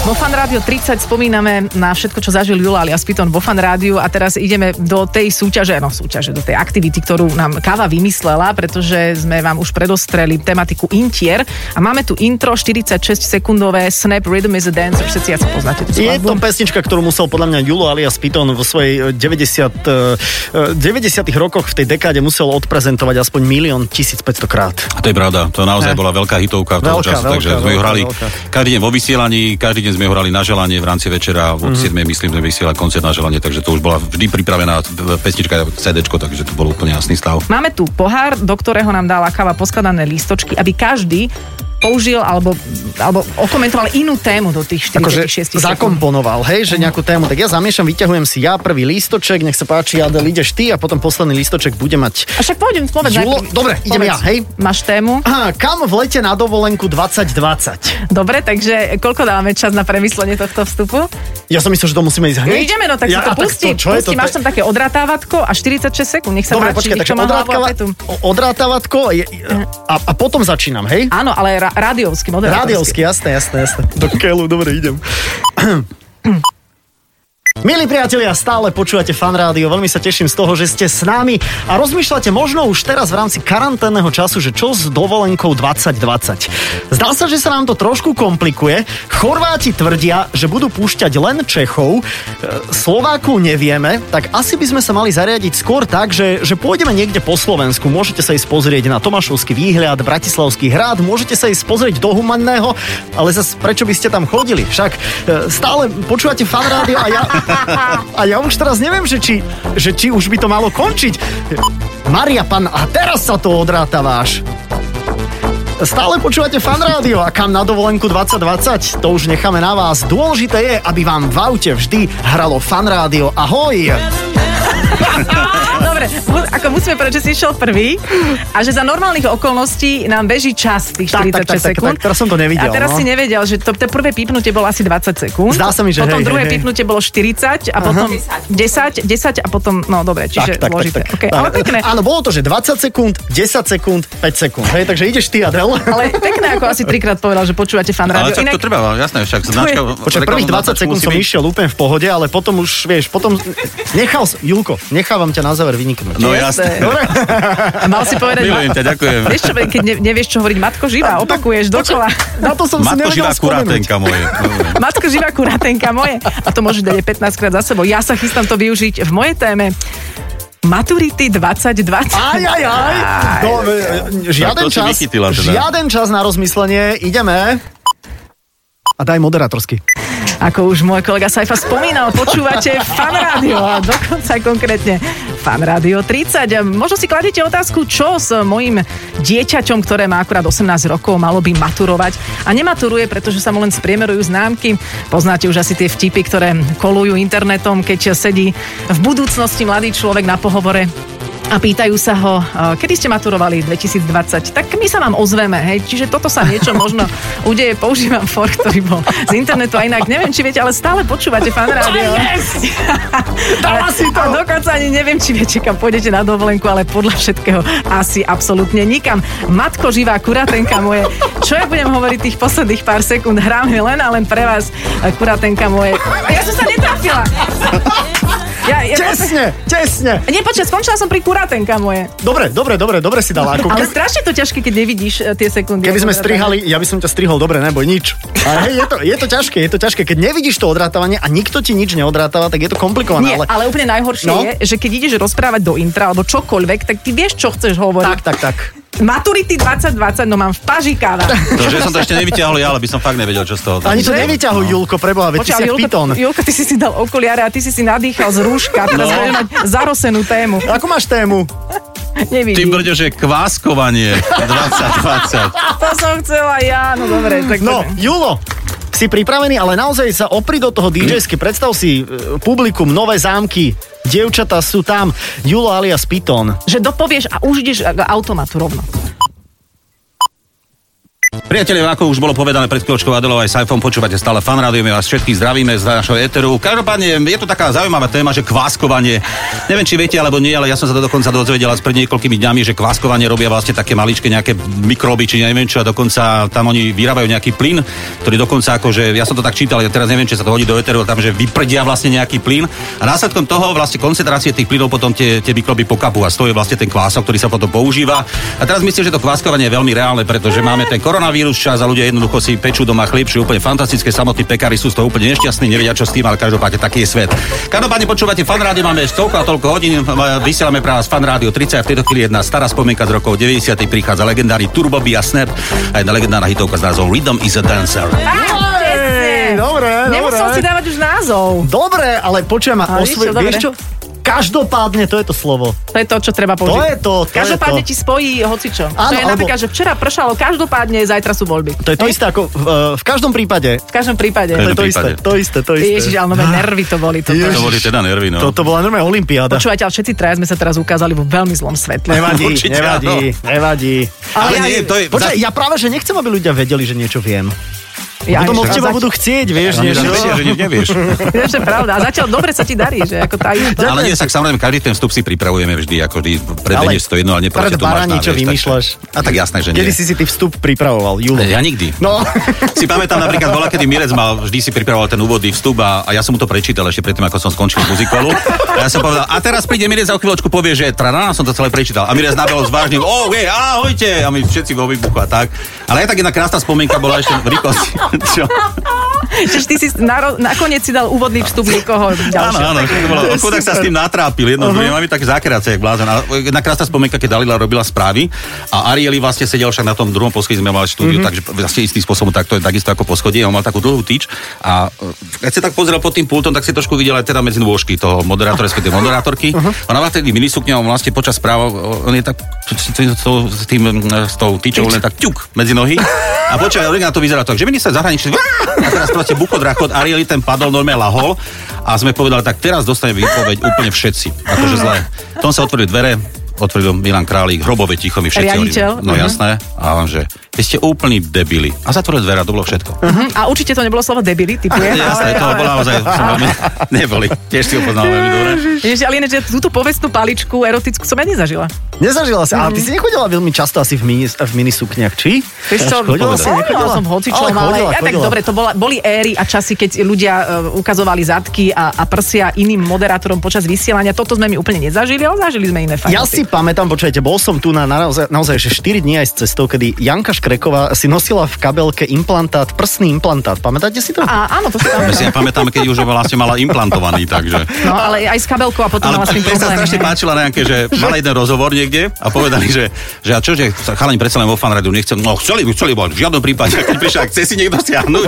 Vo Fan Rádio 30 spomíname na všetko, čo zažil Jula alias Piton vo Fan Rádiu a teraz ideme do tej súťaže, no súťaže, do tej aktivity, ktorú nám Káva vymyslela, pretože sme vám už predostreli tematiku Intier a máme tu intro 46 sekundové Snap Rhythm is a Dance, všetci asi poznáte tú Je to pesnička, ktorú musel podľa mňa Julo alias Piton vo svojej 90, eh, 90 rokoch v tej dekáde musel odprezentovať aspoň milión 1500 krát. A to je pravda, to naozaj Ne. bola veľká hitovka v Veľká, času, takže veľká, sme ju veľká, hrali veľká. každý deň vo vysielaní, každý deň sme hrali na želanie v rámci večera, od 7. myslím, sme vysielali koncert na želanie, takže to už bola vždy pripravená pesnička, CDčko, takže to bol úplne jasný stav. Máme tu pohár, do ktorého nám dala Káva poskladané lístočky, aby každý použil alebo, alebo okomentoval inú tému do tých 46 Akože zakomponoval, hej, že nejakú tému. Tak ja zamiešam, vyťahujem si ja prvý lístoček, nech sa páči, Adel, ideš ty a potom posledný lístoček bude mať... A však pôjdem, povedz. Julo- dobre, idem povedz. ja, hej. Máš tému? Aha, kam v lete na dovolenku 2020? Dobre, takže koľko dáme čas na premyslenie tohto vstupu? Ja som myslel, že to musíme ísť No, hneď. ideme, no tak ja, si to a pusti. čo je to? Máš tam také odrátávatko a 46 sekúnd, nech sa Dobre, páči. počkaj, takže odrátava, petu. o- odrátavatko je, a, a potom začínam, hej? Áno, ale ra- rádiovský, moderátorský. Rádiovský, jasné, jasné, jasné. Do keľu, dobre, idem. Milí priatelia, stále počúvate fan rádio, veľmi sa teším z toho, že ste s nami a rozmýšľate možno už teraz v rámci karanténneho času, že čo s dovolenkou 2020. Zdá sa, že sa nám to trošku komplikuje. Chorváti tvrdia, že budú púšťať len Čechov, e, Slováku nevieme, tak asi by sme sa mali zariadiť skôr tak, že, že pôjdeme niekde po Slovensku. Môžete sa ísť pozrieť na Tomášovský výhľad, Bratislavský hrad, môžete sa ísť pozrieť do Humanného, ale zase prečo by ste tam chodili? Však e, stále počúvate fan rádio a ja, a ja už teraz neviem, že či, že či už by to malo končiť. Maria, pan, a teraz sa to odrátaváš. Stále počúvate fan rádio a kam na dovolenku 2020? To už necháme na vás. Dôležité je, aby vám v aute vždy hralo fan rádio. Ahoj! Dobre, ako musíme povedať, že si išiel prvý a že za normálnych okolností nám beží čas tých Tak, 46 tak, tak, tak, sekúnd. tak, teraz som to nevidel, A teraz no. si nevedel, že to, to prvé pípnutie bolo asi 20 sekúnd. Zdá sa mi, že Potom hej, druhé hej, hej. pípnutie bolo 40 a potom 10, 10 a potom, no dobre, čiže zložité. Okay, ale pekné. Áno, bolo to, že 20 sekúnd, 10 sekúnd, 5 sekúnd. Hej, takže ideš ty, Adel. Ale pekné, ako asi trikrát povedal, že počúvate fan Ale rádio. však to treba, jasné, však značka... Počkaj, prvých reklamná 20 značka sekúnd som išiel úplne v pohode, ale potom už, vieš, potom nechal, Julko, nechávam ťa na záver vyniknúť. No Jasné. A mal si povedať... Milujem ťa, ďakujem. Vieš čo, keď ne, nevieš, čo hovoriť matko živá, opakuješ dokola. Na to som si Matko nevedel živá kurátenka moje. Matko živá kuratenka moje. A to môžeš dať aj 15 krát za sebou. Ja sa chystám to využiť v mojej téme. Maturity 2020. Aj, aj, aj. Do, e, žiaden si čas, teda. žiaden čas na rozmyslenie. Ideme. A daj moderátorsky. Ako už môj kolega Saifa spomínal, počúvate Fan Rádio a dokonca konkrétne Fan Rádio 30. A Možno si kladete otázku, čo s mojim dieťaťom, ktoré má akurát 18 rokov, malo by maturovať a nematuruje, pretože sa mu len spriemerujú známky. Poznáte už asi tie vtipy, ktoré kolujú internetom, keď sedí v budúcnosti mladý človek na pohovore a pýtajú sa ho, kedy ste maturovali 2020, tak my sa vám ozveme, hej, čiže toto sa niečo možno udeje, používam for, ktorý bol z internetu a inak, neviem, či viete, ale stále počúvate fan rádio. Dala si to. A dokonca ani neviem, či viete, kam pôjdete na dovolenku, ale podľa všetkého asi absolútne nikam. Matko živá kuratenka moje, čo ja budem hovoriť tých posledných pár sekúnd, hráme len a len pre vás, kuratenka moje. Ja som sa netrafila. Ja, ja, Tesne, tesne. nie, počkaj, skončila som pri kuratenka moje. Dobre, dobre, dobre, dobre si dala. Ako Ale strašne to ťažké, keď nevidíš e, tie sekundy. Keby sme strihali, ja by som ťa strihol, dobre, neboj, nič. Ale je to, je to ťažké, je to ťažké. Keď nevidíš to odrátavanie a nikto ti nič neodrátáva, tak je to komplikované. Nie, ale... ale úplne najhoršie No. je, že keď ideš rozprávať do intra alebo čokoľvek, tak ty vieš, čo chceš hovoriť. Tak, tak, tak. Maturity 2020, no mám v paži káva. To, že som to ešte nevyťahol ja, ale by som fakt nevedel, čo z toho. Ani to nevyťahuj, Julko, preboha, veď ty Počkaj, si Julko, pitón. Julko, ty si si dal okuliare a ty si si nadýchal z rúška. Teraz No. mať zarosenú tému. Ako máš tému? Ty Nevidím. brďo, že kváskovanie 2020. To som chcela ja, no dobre. Tak No. Julo, si pripravený, ale naozaj sa opri do toho DJ-sky. Predstav si e, publikum, nové zámky, dievčatá sú tam. Julo alias Piton. Že dopovieš a už ideš k automatu rovno. Priatelia, ako už bolo povedané pred chvíľočkou Adelou aj Saifom, počúvate stále fan rádio, my vás všetkých zdravíme z našho éteru. Každopádne je to taká zaujímavá téma, že kváskovanie. Neviem, či viete alebo nie, ale ja som sa to dokonca dozvedel pred niekoľkými dňami, že kváskovanie robia vlastne také maličké nejaké mikroby, či neviem čo, a dokonca tam oni vyrábajú nejaký plyn, ktorý dokonca akože, ja som to tak čítal, ja teraz neviem, či sa to hodí do éteru, tam, že vyprdia vlastne nejaký plyn a následkom toho vlastne koncentrácie tých plynov potom tie, tie mikroby pokapú a je vlastne ten kvások, ktorý sa potom používa. A teraz myslím, že to kváskovanie je veľmi reálne, pretože máme ten koronavírus čas a ľudia jednoducho si pečú doma chlieb, sú úplne fantastické, samotní pekári sú z toho úplne nešťastní, nevedia čo s tým, ale každopádne taký je svet. Každopádne počúvate fan rádio, máme ešte toľko a toľko hodín, m- vysielame pre vás fan rádio 30 a v tejto chvíli jedna stará spomienka z rokov 90. prichádza legendárny Turbo a Snap a jedna legendárna hitovka s názvom Rhythm is a Dancer. Ej, dobre, Nemusel dobre. si dávať už názov. Dobre, ale počujem ma, osvoj... čo, vieš čo? Každopádne, to je to slovo. To je to, čo treba použiť. To je to, to je Každopádne to. ti spojí hocičo. Áno, to je alebo- napríklad, že včera pršalo, každopádne zajtra sú voľby. To je to isté ako v, e, v každom prípade. V každom prípade. To je to isté, to isté, to isté. Ježiš, ale nové nervy to boli. Toto. Ježiš. To boli teda nervy, no. To, to bola normálna olimpiáda. Počúvajte, ale všetci traja sme sa teraz ukázali vo veľmi zlom svetle. Nevadí, Určite nevadí, nevadí. Ale, ja- nie, to je... Počkaj, ja práve, že nechcem, aby ľudia vedeli, že niečo viem. Ja, Potom od teba budú chcieť, vieš, niečo. vedia, že nevieš. Vieš, že pravda. A zatiaľ dobre sa ti darí, že ako tá Ale nie, tak samozrejme, každý ten vstup si pripravujeme vždy, ako vždy predvedieš to jedno, ale neproste pred to máš barani, na, čo vieš, vymýšľaš. A tak jasné, že Kedy nie. si si ty vstup pripravoval, Julo? Ja nikdy. No, Si pamätám napríklad, bola, kedy Mirec mal, vždy si pripravoval ten úvodný vstup a, a ja som mu to prečítal ešte predtým, ako som skončil muzikolu. A ja som povedal, a teraz príde Mirec a o chvíľočku povie, že trana, som to celé prečítal. A Mirec nabehol s vážnym, oh, je, ahojte, a my všetci vo výbuchu a tak. Ale aj tak jedna krásna spomienka bola ešte v rýchlosti. Čo? Čiže ty si naro- nakoniec si dal úvodný vstup niekoho Áno, ďalšieho. áno, to bolo, chudák sa s tým natrápil, jedno uh-huh. druhé, máme také zákeráce, jak blázen. A Jedna krásna spomienka, keď Dalila robila správy a Arieli vlastne sedel však na tom druhom poschodí, sme mali štúdiu, uh-huh. takže vlastne istým spôsobom takto je takisto ako poschodie, a on mal takú dlhú tyč a e, keď si tak pozrel pod tým pultom, tak si trošku videl aj teda medzi nôžky toho moderátora, respektíve moderátorky. Uh-huh. Ona má vtedy minisukňa, on vlastne počas správ, on je tak s tým- s tou tyčou len tak ťuk medzi nohy. A počkaj, na to vyzerá tak, že minister zahraničí, a teraz proste buchodrakot, Arieli ten padol, normálne lahol A sme povedali, tak teraz dostane výpoveď úplne všetci. Akože zle. Tom sa otvorili dvere, otvoril Milan Králik, hrobové ticho, my všetci Riaditeľ, hovoríme, No mhm. jasné. A on, že vy ste úplní debili. A zatvoril dvere, to bolo všetko. Mhm. A určite to nebolo slovo debili, typujem. Jasné, to bolo naozaj, som veľmi, neboli. Tiež si ho poznal veľmi dobre. Ježiš, ale ináč, ja túto povestnú paličku erotickú som ja nezažila. Nezažila si, ale ty si nechodila veľmi často asi v, mini, v minisukniach, či? Vieš čo, chodila si, chodila nechodila? som hocičom, ale, chodila, ja, tak dobre, to bola, boli éry a časy, keď ľudia uh, ukazovali zadky a, a prsia iným moderátorom počas vysielania. Toto sme mi úplne nezažili, ale zažili sme iné fajnoty. Ja si pamätám, počujete, bol som tu na naozaj, naozaj že 4 dní aj s cestou, kedy Janka Škreková si nosila v kabelke implantát, prsný implantát. Pamätáte si to? A áno, to si pamätám. si ja pamätáme, keď už vlastne mala implantovaný, takže... No, ale aj s kabelkou a potom Ale tým mne sa problém. strašne páčila nejaké, že mala jeden rozhovor niekde a povedali, že, že a čo, že chalani predsa len vo fanradu nechcem, no chceli by, chceli by, v žiadnom prípade, keď prišiel, ak chce si niekto stiahnuť.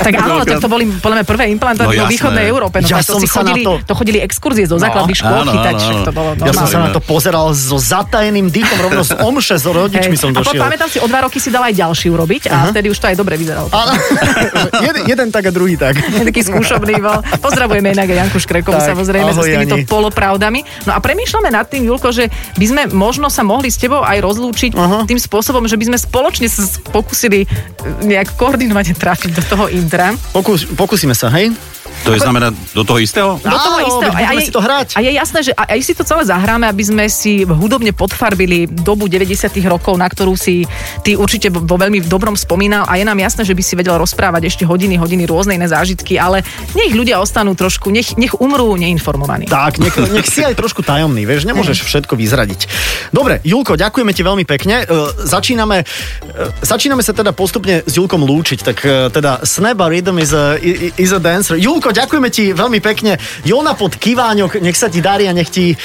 Tak áno, tak to boli podľa mňa prvé implantáty No vo východnej Európe. No, Ja to som si sa na chodili, to- to chodili exkurzie zo základných škôl áno, chytať, áno, áno. to bolo Ja som normálne. sa na to pozeral so zatajeným dýchom, rovno z omše, s rodičmi Hej. som a došiel. pamätám si, o dva roky si dal aj ďalší urobiť a vtedy už to aj dobre vyzeralo. Áno. jeden, jeden tak a druhý tak. taký skúšobný bol. Pozdravujeme inak aj Janku Škrekovú Tak, samozrejme ahoj, s týmito Jani. polopravdami. No a premýšľame nad tým, Julko, že by sme možno sa mohli s tebou aj rozlúčiť Aha. tým spôsobom, že by sme spoločne sa s- pokúsili e, nejak koordinovane trafiť do toho intra. Pokus, pokúsime sa, hej? To je znamená do toho istého? Do toho Áno, istého. veď budeme si to hrať. A je jasné, že aj si to celé zahráme, aby sme si hudobne podfarbili dobu 90 rokov, na ktorú si ty určite vo veľmi dobrom spomínal a je nám jasné, že by si vedel rozprávať ešte hodiny, hodiny rôzne iné zážitky, ale nech ľudia ostanú trošku, nech, nech umrú neinformovaní. Tak, nech, nech si aj trošku tajomný, vieš, nemôžeš všetko vyzradiť. Dobre, Julko, ďakujeme ti veľmi pekne. E, začíname, e, začíname sa teda postupne s Julkom lúčiť, tak e, teda Snap a Rhythm is a, is a dancer. Julko, ďakujeme ti veľmi pekne. Jona pod Kiváňok, nech sa ti darí a nech ti,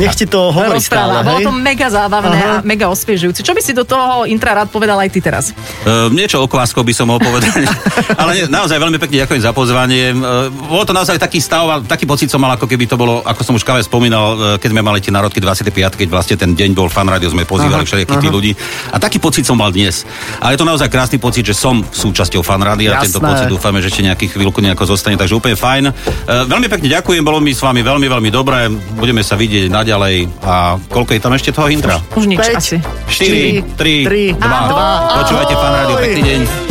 nech ti to hovorí Rozpráva. stále, Bolo to mega zábavné Aha. a mega osviežujúce. Čo by si do toho intra rád povedal aj ty teraz? Uh, niečo o kvásko by som mohol povedať, ale nie, naozaj veľmi pekne ďakujem za pozvanie. Uh, bolo to naozaj taký stav, a taký pocit som mal, ako keby to bolo, ako som už káve spomínal, uh, keď sme mali tie národky 25, keď vlastne ten deň bol fan rádio, sme pozývali všetkých tých ľudí. A taký pocit som mal dnes. A je to naozaj krásny pocit, že som súčasťou fan rádia a tento pocit dúfame, že ešte nejaký chvíľku nejako zostane, takže úplne fajn. Uh, veľmi pekne ďakujem, bolo mi s vami veľmi, veľmi dobré. Budeme sa vidieť naďalej. A koľko je tam ešte toho intra? Už nič Päť. asi. 4, 3, tri, 2. Ahoj. Počúvajte fan rádio, Ahoj. pekný deň.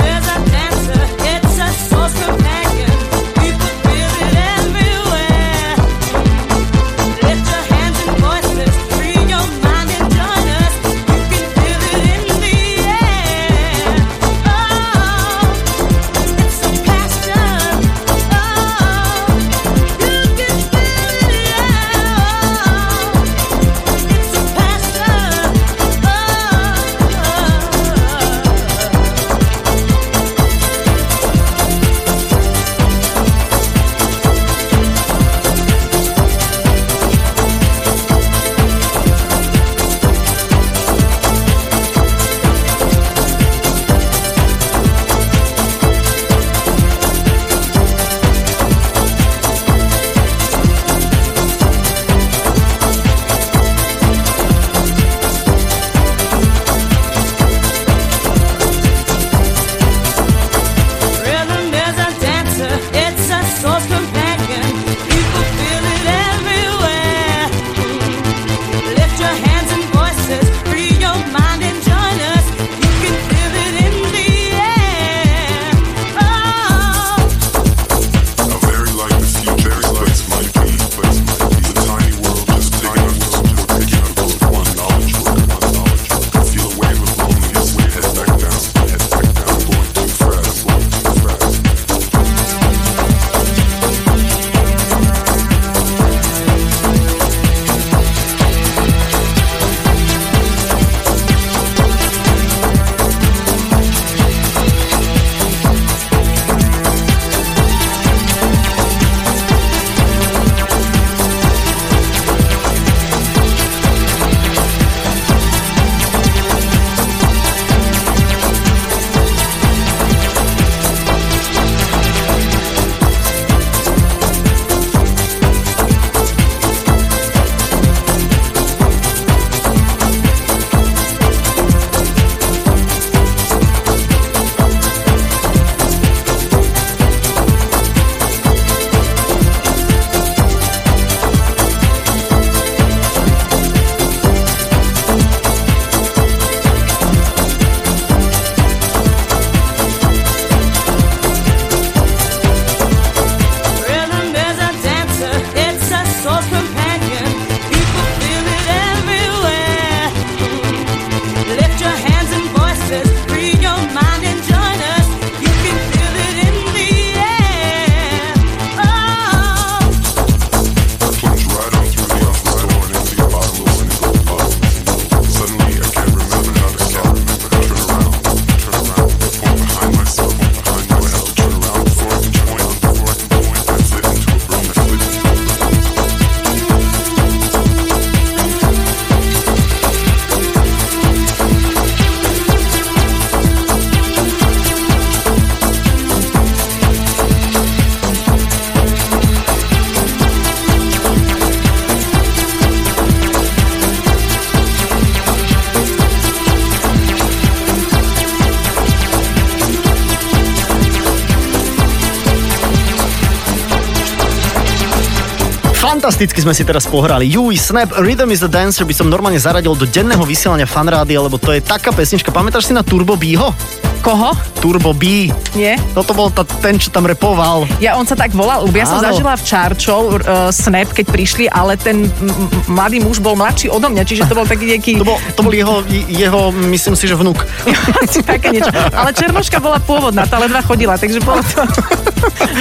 Fantasticky sme si teraz pohrali. Juj, Snap, Rhythm is the Dancer by som normálne zaradil do denného vysielania fanrádia, lebo to je taká pesnička. Pamätáš si na Turbo Bího? Koho? Turbo B. Nie? Toto bol ta, ten, čo tam repoval. Ja, on sa tak volal, ja som Áno. zažila v Čarčov uh, Snap, keď prišli, ale ten m- m- mladý muž bol mladší odo mňa, čiže to bol taký nejaký... To bol, to bol jeho, jeho, myslím si, že vnúk. Asi také niečo. Ale Černoška bola pôvodná, tá ledva chodila, takže bolo to...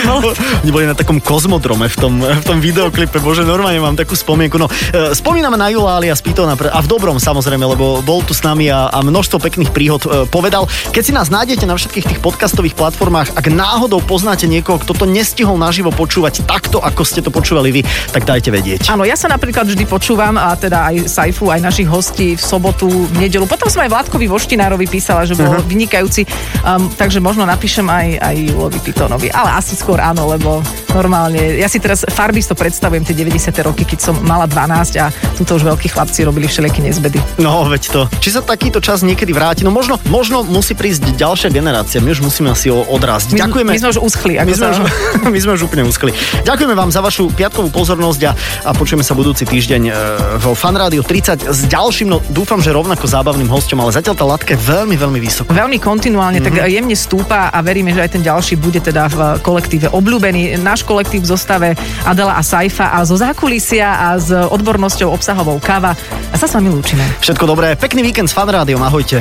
bolo... Oni boli na takom kozmodrome v tom, v tom videoklipe, bože, normálne mám takú spomienku. No, e, spomíname na Jula alias Pitona a v dobrom samozrejme, lebo bol tu s nami a, a množstvo pekných príhod e, povedal. Keď si nás nájdete na všetkých tých podcastových platformách, ak náhodou poznáte niekoho, kto to nestihol naživo počúvať takto, ako ste to počúvali vy, tak dajte vedieť. Áno, ja sa napríklad vždy počúvam a teda aj Saifu, aj našich hostí v sobotu, v nedelu. Potom som aj Vládkovi Voštinárovi písala, že bol uh-huh. vynikajúci, um, takže možno napíšem aj, aj Julovi Pitonovi. Ale asi skôr áno, lebo normálne, ja si teraz farbisto predstavujem tie 90. roky, keď som mala 12 a tuto už veľkí chlapci robili všelijaké nezbedy. No, veď to. Či sa takýto čas niekedy vráti? No možno, možno musí prísť ďalšia generácia. My už musíme asi odrásť. My, Ďakujeme. My sme už uschli. Ako My sme, už, my sme už úplne uskli. Ďakujeme vám za vašu piatkovú pozornosť a, a počujeme sa budúci týždeň e, vo Fan Radio 30 s ďalším, no dúfam, že rovnako zábavným hostom, ale zatiaľ tá latka je veľmi, veľmi vysoko. Veľmi kontinuálne, mm-hmm. tak jemne stúpa a veríme, že aj ten ďalší bude teda v kolektíve obľúbený. Náš kolektív v zostave Adela a Saifa a zo zákulisia a s odbornosťou obsahovou káva. A sa s vami lúčime. Všetko dobré, pekný víkend s Fan Rádiom, ahojte.